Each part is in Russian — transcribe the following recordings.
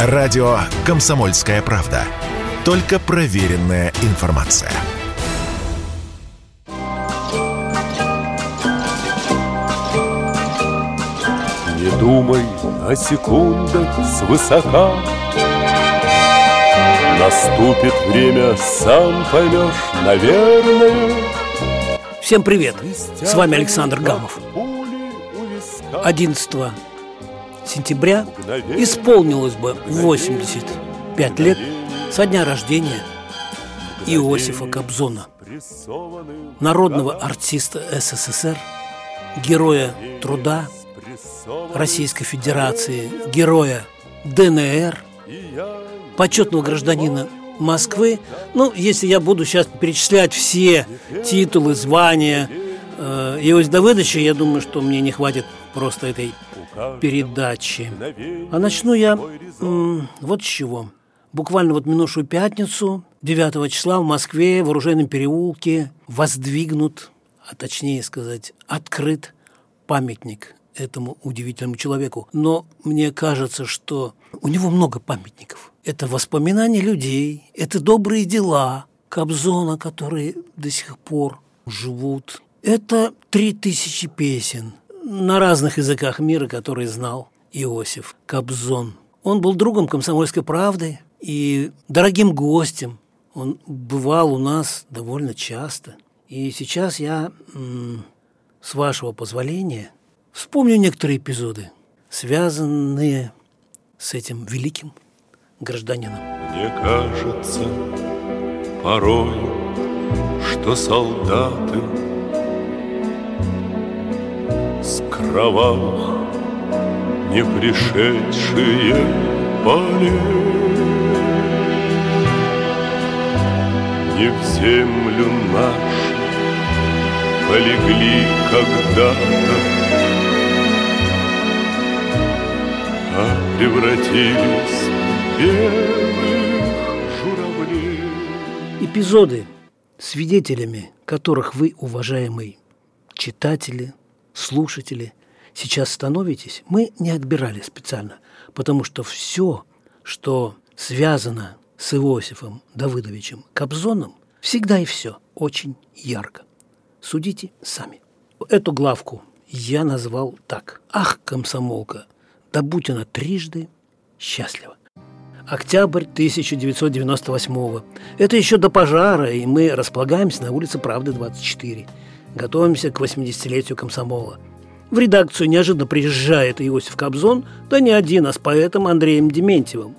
Радио «Комсомольская правда». Только проверенная информация. Не думай о секундах свысока Наступит время, сам поймешь, наверное Всем привет! С вами Александр Гамов 11 сентября исполнилось бы 85 лет со дня рождения Иосифа Кобзона, народного артиста СССР, героя труда Российской Федерации, героя ДНР, почетного гражданина Москвы. Ну, если я буду сейчас перечислять все титулы, звания э, Иосифа Давыдовича, я думаю, что мне не хватит просто этой передачи. А начну я вот с чего. Буквально вот минувшую пятницу, 9 числа в Москве, в Оружейном переулке, воздвигнут, а точнее сказать, открыт памятник этому удивительному человеку. Но мне кажется, что у него много памятников. Это воспоминания людей, это добрые дела Кобзона, которые до сих пор живут. Это три тысячи песен – на разных языках мира, которые знал Иосиф Кобзон. Он был другом комсомольской правды и дорогим гостем. Он бывал у нас довольно часто. И сейчас я, с вашего позволения, вспомню некоторые эпизоды, связанные с этим великим гражданином. Мне кажется порой, что солдаты кровавых не пришедшие полей. Не в землю нашу полегли когда-то, а превратились в белых журавлей. Эпизоды, свидетелями которых вы, уважаемые читатели, слушатели сейчас становитесь, мы не отбирали специально, потому что все, что связано с Иосифом Давыдовичем Кобзоном, всегда и все очень ярко. Судите сами. Эту главку я назвал так. «Ах, комсомолка, да будь она трижды счастлива». Октябрь 1998 Это еще до пожара, и мы располагаемся на улице Правды, 24. Готовимся к 80-летию комсомола. В редакцию неожиданно приезжает Иосиф Кобзон, да не один, а с поэтом Андреем Дементьевым.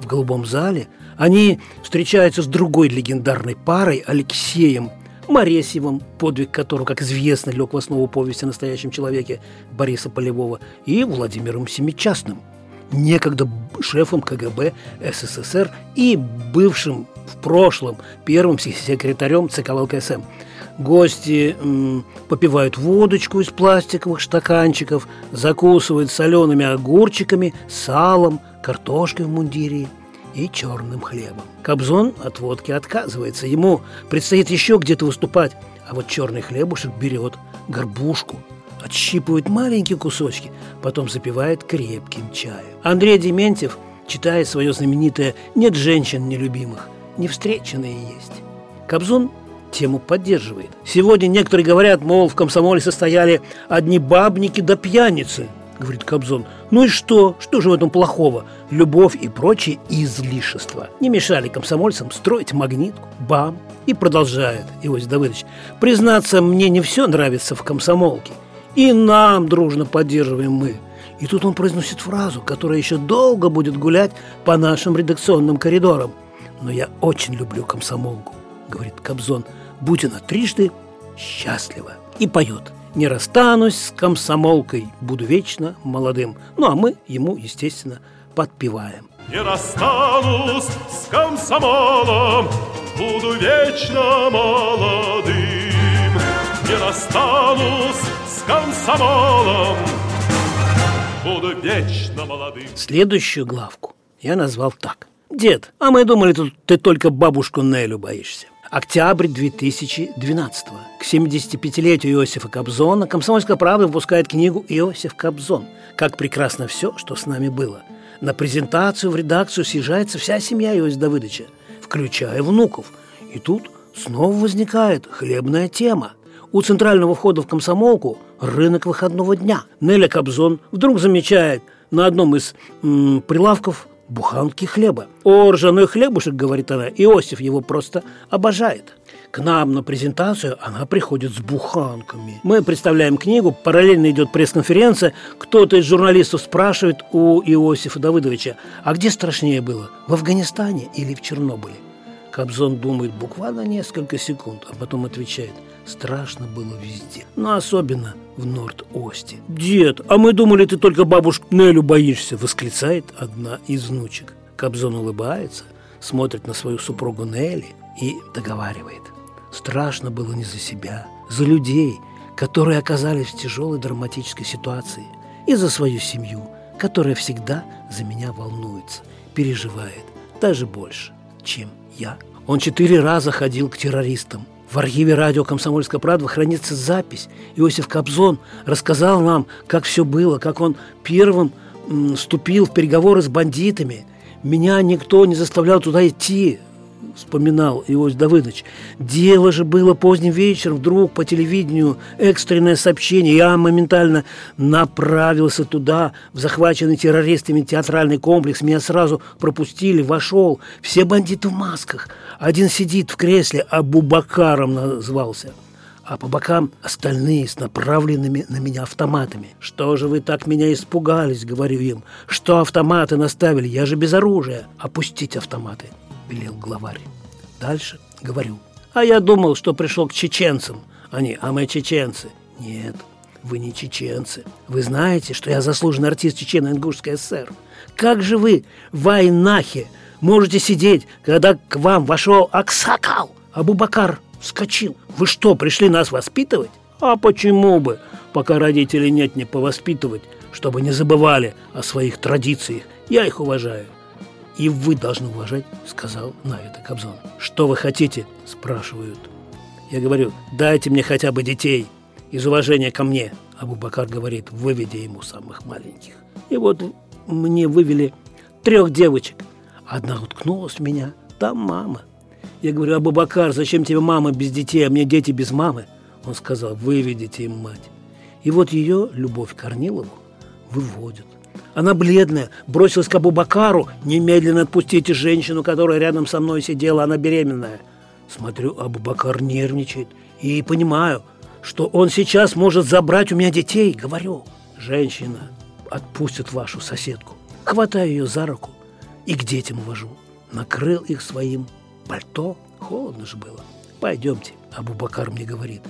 В голубом зале они встречаются с другой легендарной парой Алексеем Моресьевым, подвиг которого, как известно, лег в основу повести о настоящем человеке Бориса Полевого, и Владимиром Семичастным, некогда шефом КГБ СССР и бывшим в прошлом первым секретарем ЦК ЛКСМ – Гости попивают водочку из пластиковых стаканчиков, закусывают солеными огурчиками, салом, картошкой в мундире и черным хлебом. Кобзон от водки отказывается. Ему предстоит еще где-то выступать. А вот черный хлебушек берет горбушку, отщипывает маленькие кусочки, потом запивает крепким чаем. Андрей Дементьев читает свое знаменитое «Нет женщин нелюбимых, не встреченные есть». Кобзон тему поддерживает. Сегодня некоторые говорят, мол, в комсомоле состояли одни бабники да пьяницы, говорит Кобзон. Ну и что? Что же в этом плохого? Любовь и прочие излишества не мешали комсомольцам строить магнитку, бам. И продолжает Иосиф Давыдович. Признаться, мне не все нравится в комсомолке. И нам дружно поддерживаем мы. И тут он произносит фразу, которая еще долго будет гулять по нашим редакционным коридорам. Но я очень люблю комсомолку, говорит Кобзон – будь она трижды счастлива. И поет «Не расстанусь с комсомолкой, буду вечно молодым». Ну, а мы ему, естественно, подпеваем. Не расстанусь с комсомолом, буду вечно молодым. Не расстанусь с комсомолом, буду вечно молодым. Следующую главку я назвал так. Дед, а мы думали, тут ты только бабушку Нелю боишься. Октябрь 2012 -го. К 75-летию Иосифа Кобзона «Комсомольская правда» выпускает книгу «Иосиф Кобзон. Как прекрасно все, что с нами было». на презентацию в редакцию съезжается вся семья Иосифа Давыдовича, включая внуков. И тут снова возникает хлебная тема. У центрального входа в комсомолку рынок выходного дня. Неля Кобзон вдруг замечает на одном из м, прилавков буханки хлеба. «О, ржаной хлебушек», — говорит она, Иосиф его просто обожает. К нам на презентацию она приходит с буханками. Мы представляем книгу, параллельно идет пресс-конференция. Кто-то из журналистов спрашивает у Иосифа Давыдовича, а где страшнее было, в Афганистане или в Чернобыле? Кобзон думает буквально несколько секунд, а потом отвечает, страшно было везде, но особенно в Норд-Осте. «Дед, а мы думали, ты только бабушку Нелю боишься!» – восклицает одна из внучек. Кобзон улыбается, смотрит на свою супругу Нелли и договаривает. Страшно было не за себя, за людей, которые оказались в тяжелой драматической ситуации, и за свою семью, которая всегда за меня волнуется, переживает, даже больше, чем я. Он четыре раза ходил к террористам. В архиве радио «Комсомольская правда» хранится запись. Иосиф Кобзон рассказал нам, как все было, как он первым вступил в переговоры с бандитами. Меня никто не заставлял туда идти вспоминал Иосиф Давыдович. Дело же было поздним вечером, вдруг по телевидению экстренное сообщение. Я моментально направился туда, в захваченный террористами театральный комплекс. Меня сразу пропустили, вошел. Все бандиты в масках. Один сидит в кресле, а Бубакаром назвался а по бокам остальные с направленными на меня автоматами. «Что же вы так меня испугались?» — говорю им. «Что автоматы наставили? Я же без оружия!» «Опустить автоматы!» – велел главарь. Дальше говорю. А я думал, что пришел к чеченцам. Они, а мы чеченцы. Нет, вы не чеченцы. Вы знаете, что я заслуженный артист Чечено-Ингушской ССР. Как же вы в Айнахе можете сидеть, когда к вам вошел Аксакал? Абубакар вскочил. Вы что, пришли нас воспитывать? А почему бы, пока родителей нет, не повоспитывать, чтобы не забывали о своих традициях? Я их уважаю. И вы должны уважать, сказал на это Кобзон. Что вы хотите? спрашивают. Я говорю, дайте мне хотя бы детей из уважения ко мне. Абу-Бакар говорит, выведи ему самых маленьких. И вот мне вывели трех девочек. Одна уткнулась в меня, там мама. Я говорю, Абу-Бакар, зачем тебе мама без детей, а мне дети без мамы? Он сказал, выведите им мать. И вот ее, Любовь Корнилову, выводят. Она бледная, бросилась к Абу-Бакару. Немедленно отпустите женщину, которая рядом со мной сидела, она беременная. Смотрю, Абу-Бакар нервничает. И понимаю, что он сейчас может забрать у меня детей. Говорю, женщина отпустит вашу соседку. Хватаю ее за руку и к детям увожу. Накрыл их своим пальто. Холодно же было. Пойдемте, Абу-Бакар мне говорит.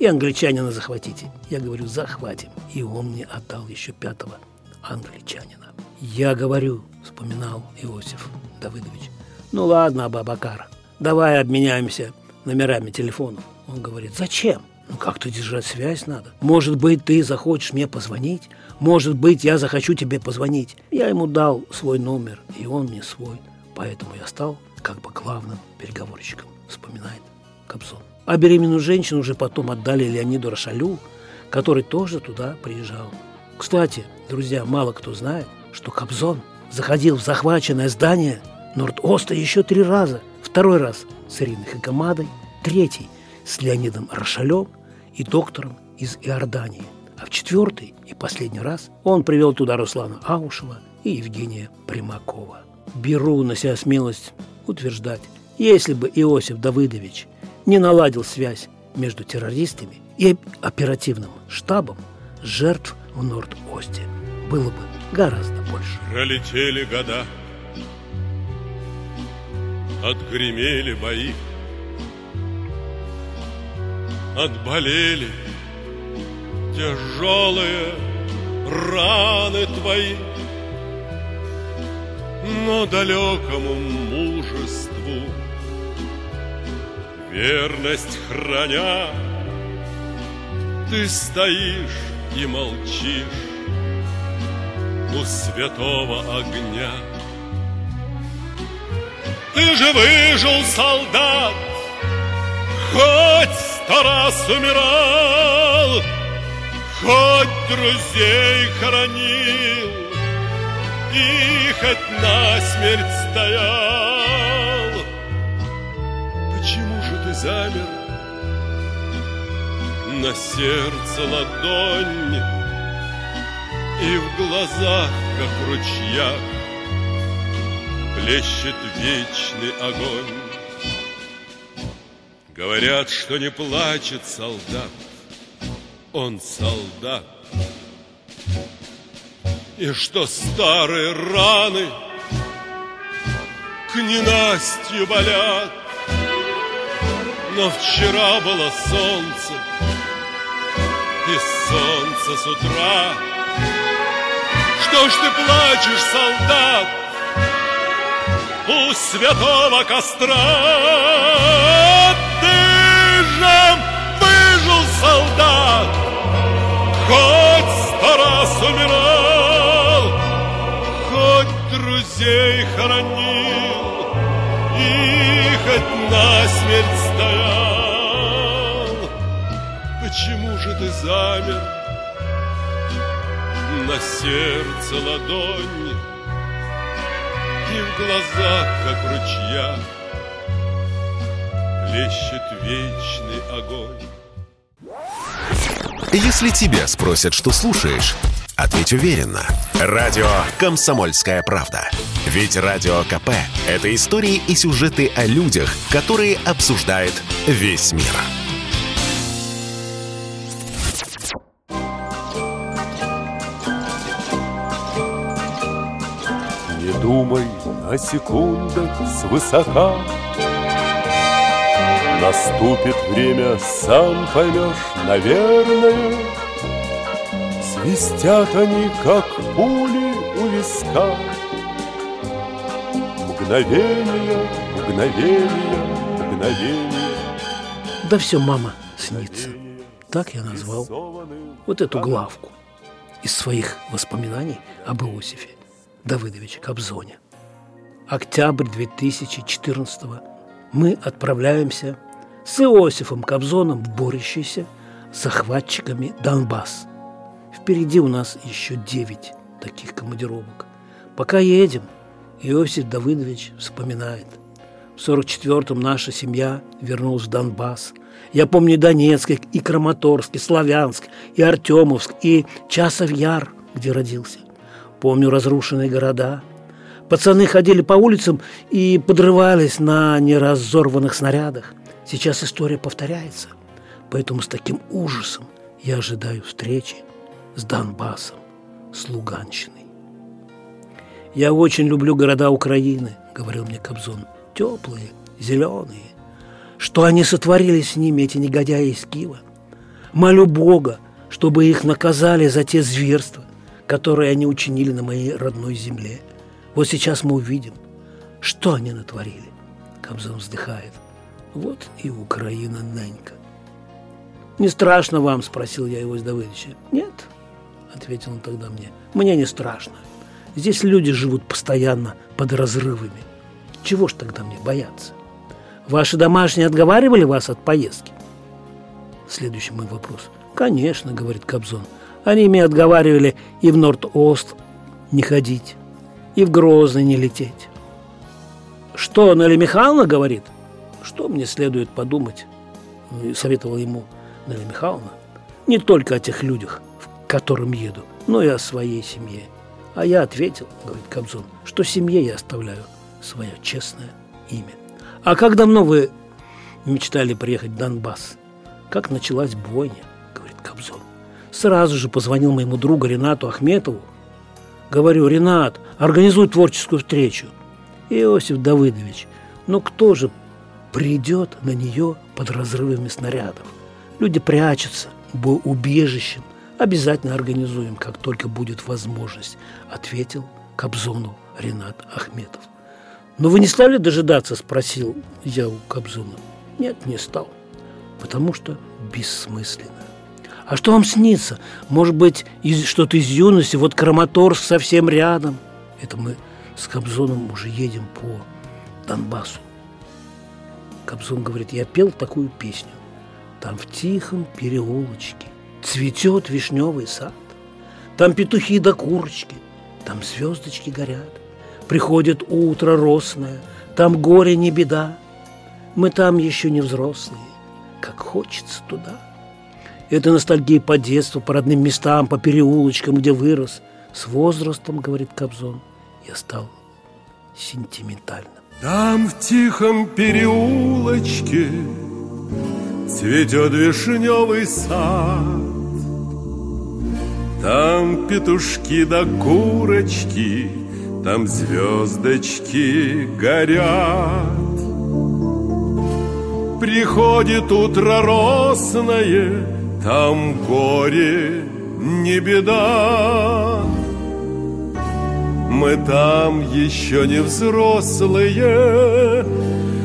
И англичанина захватите. Я говорю, захватим. И он мне отдал еще пятого англичанина. «Я говорю», — вспоминал Иосиф Давыдович, «ну ладно, Абабакар, давай обменяемся номерами телефонов». Он говорит, «Зачем? Ну как-то держать связь надо. Может быть, ты захочешь мне позвонить? Может быть, я захочу тебе позвонить». Я ему дал свой номер, и он мне свой. Поэтому я стал как бы главным переговорщиком, вспоминает Кобзон. А беременную женщину уже потом отдали Леониду Рошалю, который тоже туда приезжал. Кстати, друзья, мало кто знает, что Кобзон заходил в захваченное здание Норд-Оста еще три раза. Второй раз с Ириной Хакамадой, третий с Леонидом Рошалем и доктором из Иордании. А в четвертый и последний раз он привел туда Руслана Аушева и Евгения Примакова. Беру на себя смелость утверждать, если бы Иосиф Давыдович не наладил связь между террористами и оперативным штабом, жертв в Норд-Осте. Было бы гораздо больше. Пролетели года, отгремели бои, отболели тяжелые раны твои, но далекому мужеству верность храня, ты стоишь и молчишь. У святого огня. Ты же выжил, солдат, хоть сто раз умирал, хоть друзей хоронил, И хоть насмерть стоял. Почему же ты замер На сердце ладонь И в глазах, как в ручьях Плещет вечный огонь. Говорят, что не плачет солдат Он солдат. И что старые раны К ненастью болят Но вчера было солнце И солнце с утра. Что ж ты плачешь, солдат У святого костра? Ты же выжил, солдат Хоть сто раз умирал друзей хоронил И хоть насмерть стоял ты замер На сердце ладонь И в глазах, как в ручьях Плещет вечный огонь Если тебя спросят, что слушаешь Ответь уверенно. Радио «Комсомольская правда». Ведь Радио КП – это истории и сюжеты о людях, которые обсуждает весь мир. О секундах свысока Наступит время, сам поймешь, наверное Свистят они, как пули у виска Мгновение, мгновение, мгновение Да все, мама, снится. Так я назвал вот эту главку из своих воспоминаний об Иосифе Давыдовиче Кобзоне. Октябрь 2014 мы отправляемся с Иосифом Кобзоном в борющийся с захватчиками Донбасс – Впереди у нас еще девять таких командировок. Пока едем, Иосиф Давыдович вспоминает. В 44-м наша семья вернулась в Донбасс. Я помню Донецк, и Краматорск, и Славянск, и Артемовск, и Часов Яр, где родился. Помню разрушенные города. Пацаны ходили по улицам и подрывались на неразорванных снарядах. Сейчас история повторяется. Поэтому с таким ужасом я ожидаю встречи с Донбассом, с Луганщиной. «Я очень люблю города Украины», — говорил мне Кобзон. «Теплые, зеленые. Что они сотворили с ними, эти негодяи из Киева? Молю Бога, чтобы их наказали за те зверства, которые они учинили на моей родной земле. Вот сейчас мы увидим, что они натворили». Кобзон вздыхает. «Вот и Украина нынька». «Не страшно вам?» – спросил я его из Давыдовича. «Нет, ответил он тогда мне. Мне не страшно. Здесь люди живут постоянно под разрывами. Чего ж тогда мне бояться? Ваши домашние отговаривали вас от поездки? Следующий мой вопрос. Конечно, говорит Кобзон. Они меня отговаривали и в Норд-Ост не ходить, и в Грозный не лететь. Что, Наля Михайловна говорит? Что мне следует подумать? Советовал ему Наля Михайловна. Не только о тех людях, которым еду, но и о своей семье. А я ответил, говорит Кобзон, что семье я оставляю свое честное имя. А как давно вы мечтали приехать в Донбасс? Как началась бойня, говорит Кобзон. Сразу же позвонил моему другу Ренату Ахметову. Говорю, Ренат, организуй творческую встречу. Иосиф Давыдович, ну кто же придет на нее под разрывами снарядов? Люди прячутся в убежищем, Обязательно организуем, как только будет возможность, ответил Кобзону Ренат Ахметов. Но вы не стали дожидаться, спросил я у Кобзона. Нет, не стал, потому что бессмысленно. А что вам снится? Может быть, что-то из юности, вот Краматорск совсем рядом. Это мы с Кобзоном уже едем по Донбассу. Кобзон говорит, я пел такую песню. Там в тихом переулочке цветет вишневый сад. Там петухи да курочки там звездочки горят. Приходит утро росное, там горе не беда. Мы там еще не взрослые, как хочется туда. Это ностальгия по детству, по родным местам, по переулочкам, где вырос. С возрастом, говорит Кобзон, я стал сентиментальным. Там в тихом переулочке Цветет вишневый сад Там петушки да курочки Там звездочки горят Приходит утро росное Там горе не беда. Мы там еще не взрослые.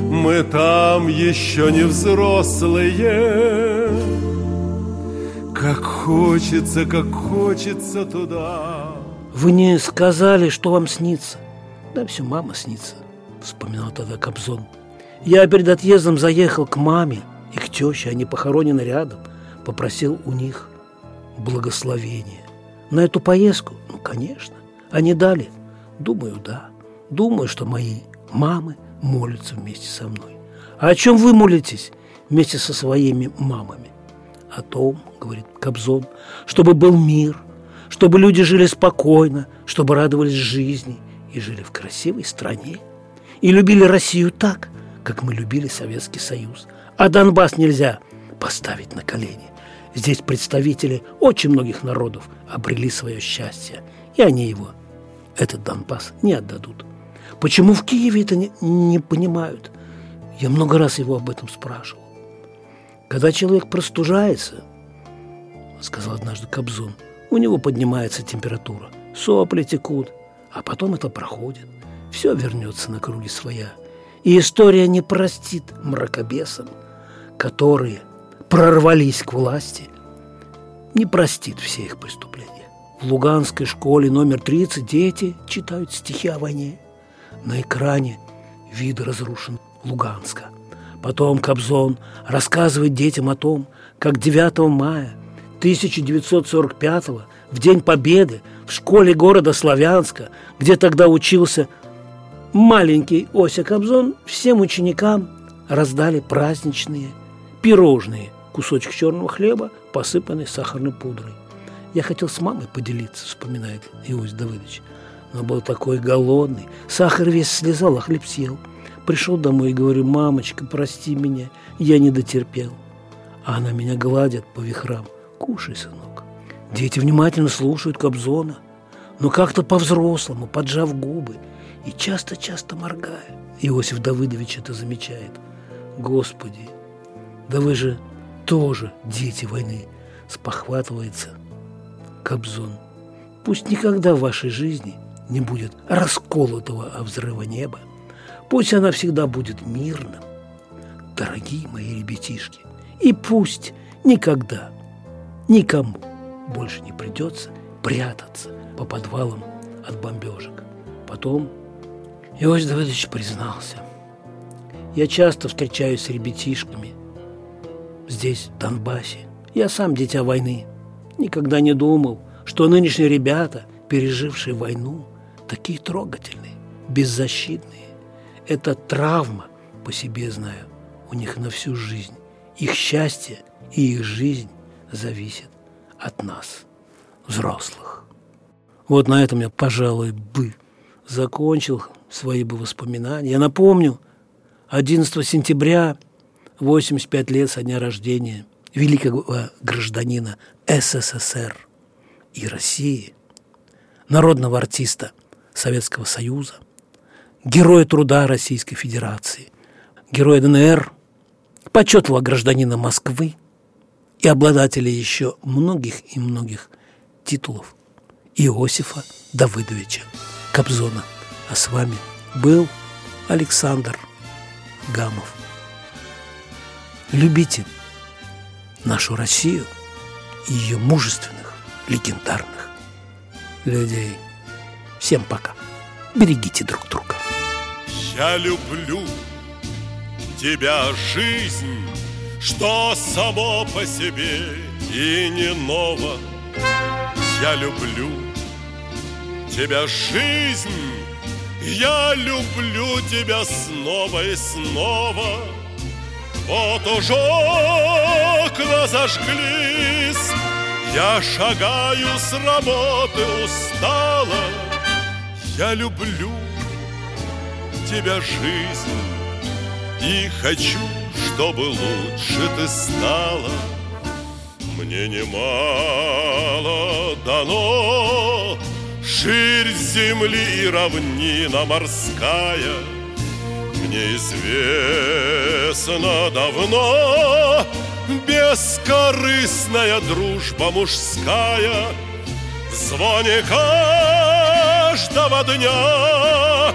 Мы там еще не взрослые. Как хочется, как хочется туда. Вы не сказали, что вам снится? Да все мама снится, вспоминал тогда Кобзон. Я перед отъездом заехал к маме и к теще, они похоронены рядом, попросил у них благословения. На эту поездку? Ну, конечно. Они дали? Думаю, да. Думаю, что мои мамы молятся вместе со мной. А о чем вы молитесь вместе со своими мамами? О том, говорит Кобзон, чтобы был мир, чтобы люди жили спокойно, чтобы радовались жизни и жили в красивой стране. И любили Россию так, как мы любили Советский Союз. А Донбасс нельзя поставить на колени. Здесь представители очень многих народов обрели свое счастье, и они его, этот Донбасс, не отдадут. Почему в Киеве это не, не понимают? Я много раз его об этом спрашивал. Когда человек простужается, сказал однажды Кобзон, у него поднимается температура, сопли текут, а потом это проходит. Все вернется на круги своя. И история не простит мракобесам, которые прорвались к власти, не простит все их преступления. В Луганской школе номер 30 дети читают стихи о войне. На экране вид разрушен Луганска. Потом Кобзон рассказывает детям о том, как 9 мая 1945 в День Победы в школе города Славянска, где тогда учился маленький Ося Кобзон, всем ученикам раздали праздничные пирожные, кусочек черного хлеба, посыпанный сахарной пудрой. Я хотел с мамой поделиться, вспоминает Иосиф Давыдович, но был такой голодный, сахар весь слезал, а хлеб съел. Пришел домой и говорю, мамочка, прости меня, я не дотерпел. А она меня гладит по вихрам. Кушай, сынок. Дети внимательно слушают Кобзона, но как-то по-взрослому, поджав губы и часто-часто моргая. Иосиф Давыдович это замечает. Господи, да вы же тоже дети войны, спохватывается Кобзон. Пусть никогда в вашей жизни не будет расколотого о взрыва неба. Пусть она всегда будет мирным, дорогие мои ребятишки. И пусть никогда никому больше не придется прятаться по подвалам от бомбежек. Потом Иосиф Давыдович признался. Я часто встречаюсь с ребятишками здесь, в Донбассе. Я сам дитя войны. Никогда не думал, что нынешние ребята, пережившие войну, такие трогательные, беззащитные. Это травма, по себе знаю, у них на всю жизнь. Их счастье и их жизнь зависит от нас, взрослых. Вот на этом я, пожалуй, бы закончил свои бы воспоминания. Я напомню, 11 сентября, 85 лет со дня рождения великого гражданина СССР и России, народного артиста Советского Союза, героя труда Российской Федерации, героя ДНР, почетного гражданина Москвы и обладателя еще многих и многих титулов Иосифа Давыдовича Кобзона. А с вами был Александр Гамов. Любите нашу Россию и ее мужественных, легендарных людей. Всем пока. Берегите друг друга. Я люблю тебя, жизнь, что само по себе и не ново. Я люблю тебя, жизнь Я люблю тебя снова и снова Вот уже окна зажглись Я шагаю с работы устала. Я люблю тебя, жизнь И хочу, чтобы лучше ты стала. Мне немало дано Ширь земли и равнина морская Мне известно давно. Бескорыстная дружба мужская В звоне каждого дня.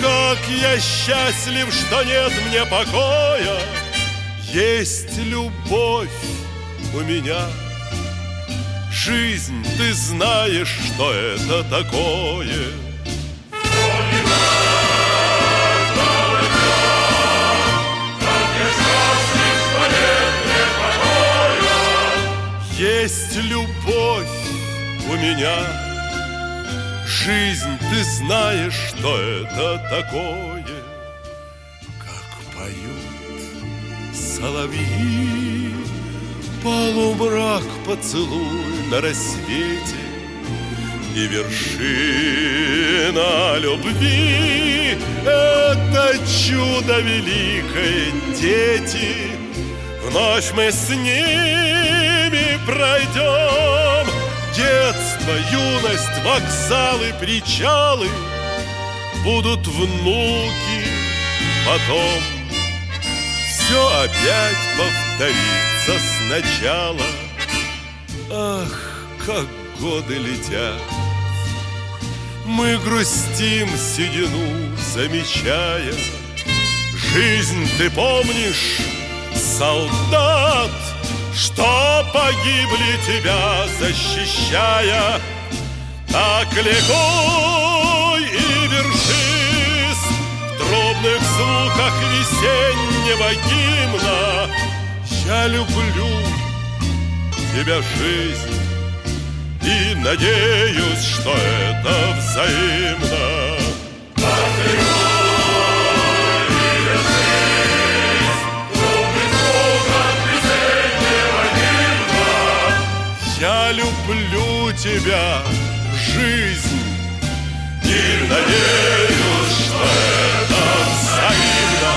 Как я счастлив, что нет мне покоя Есть любовь у меня — Жизнь, ты знаешь, что это такое Есть любовь у меня. Жизнь, ты знаешь, что это такое. Как поют соловьи Полумрак поцелуй на рассвете. И вершина любви Это чудо великое, дети. Вновь мы с ними пройдем Детство, юность, вокзалы, причалы. Будут внуки потом. Все опять повторится сначала. Ах, как годы летят. Мы грустим седину, замечая. Жизнь, ты помнишь, солдат Что погибли тебя, защищая? Так легко и вершись В дробных звуках весеннего гимна. Я люблю тебя жизнь И надеюсь, что это взаимно Я люблю тебя, жизнь. И надеюсь, что это взаимно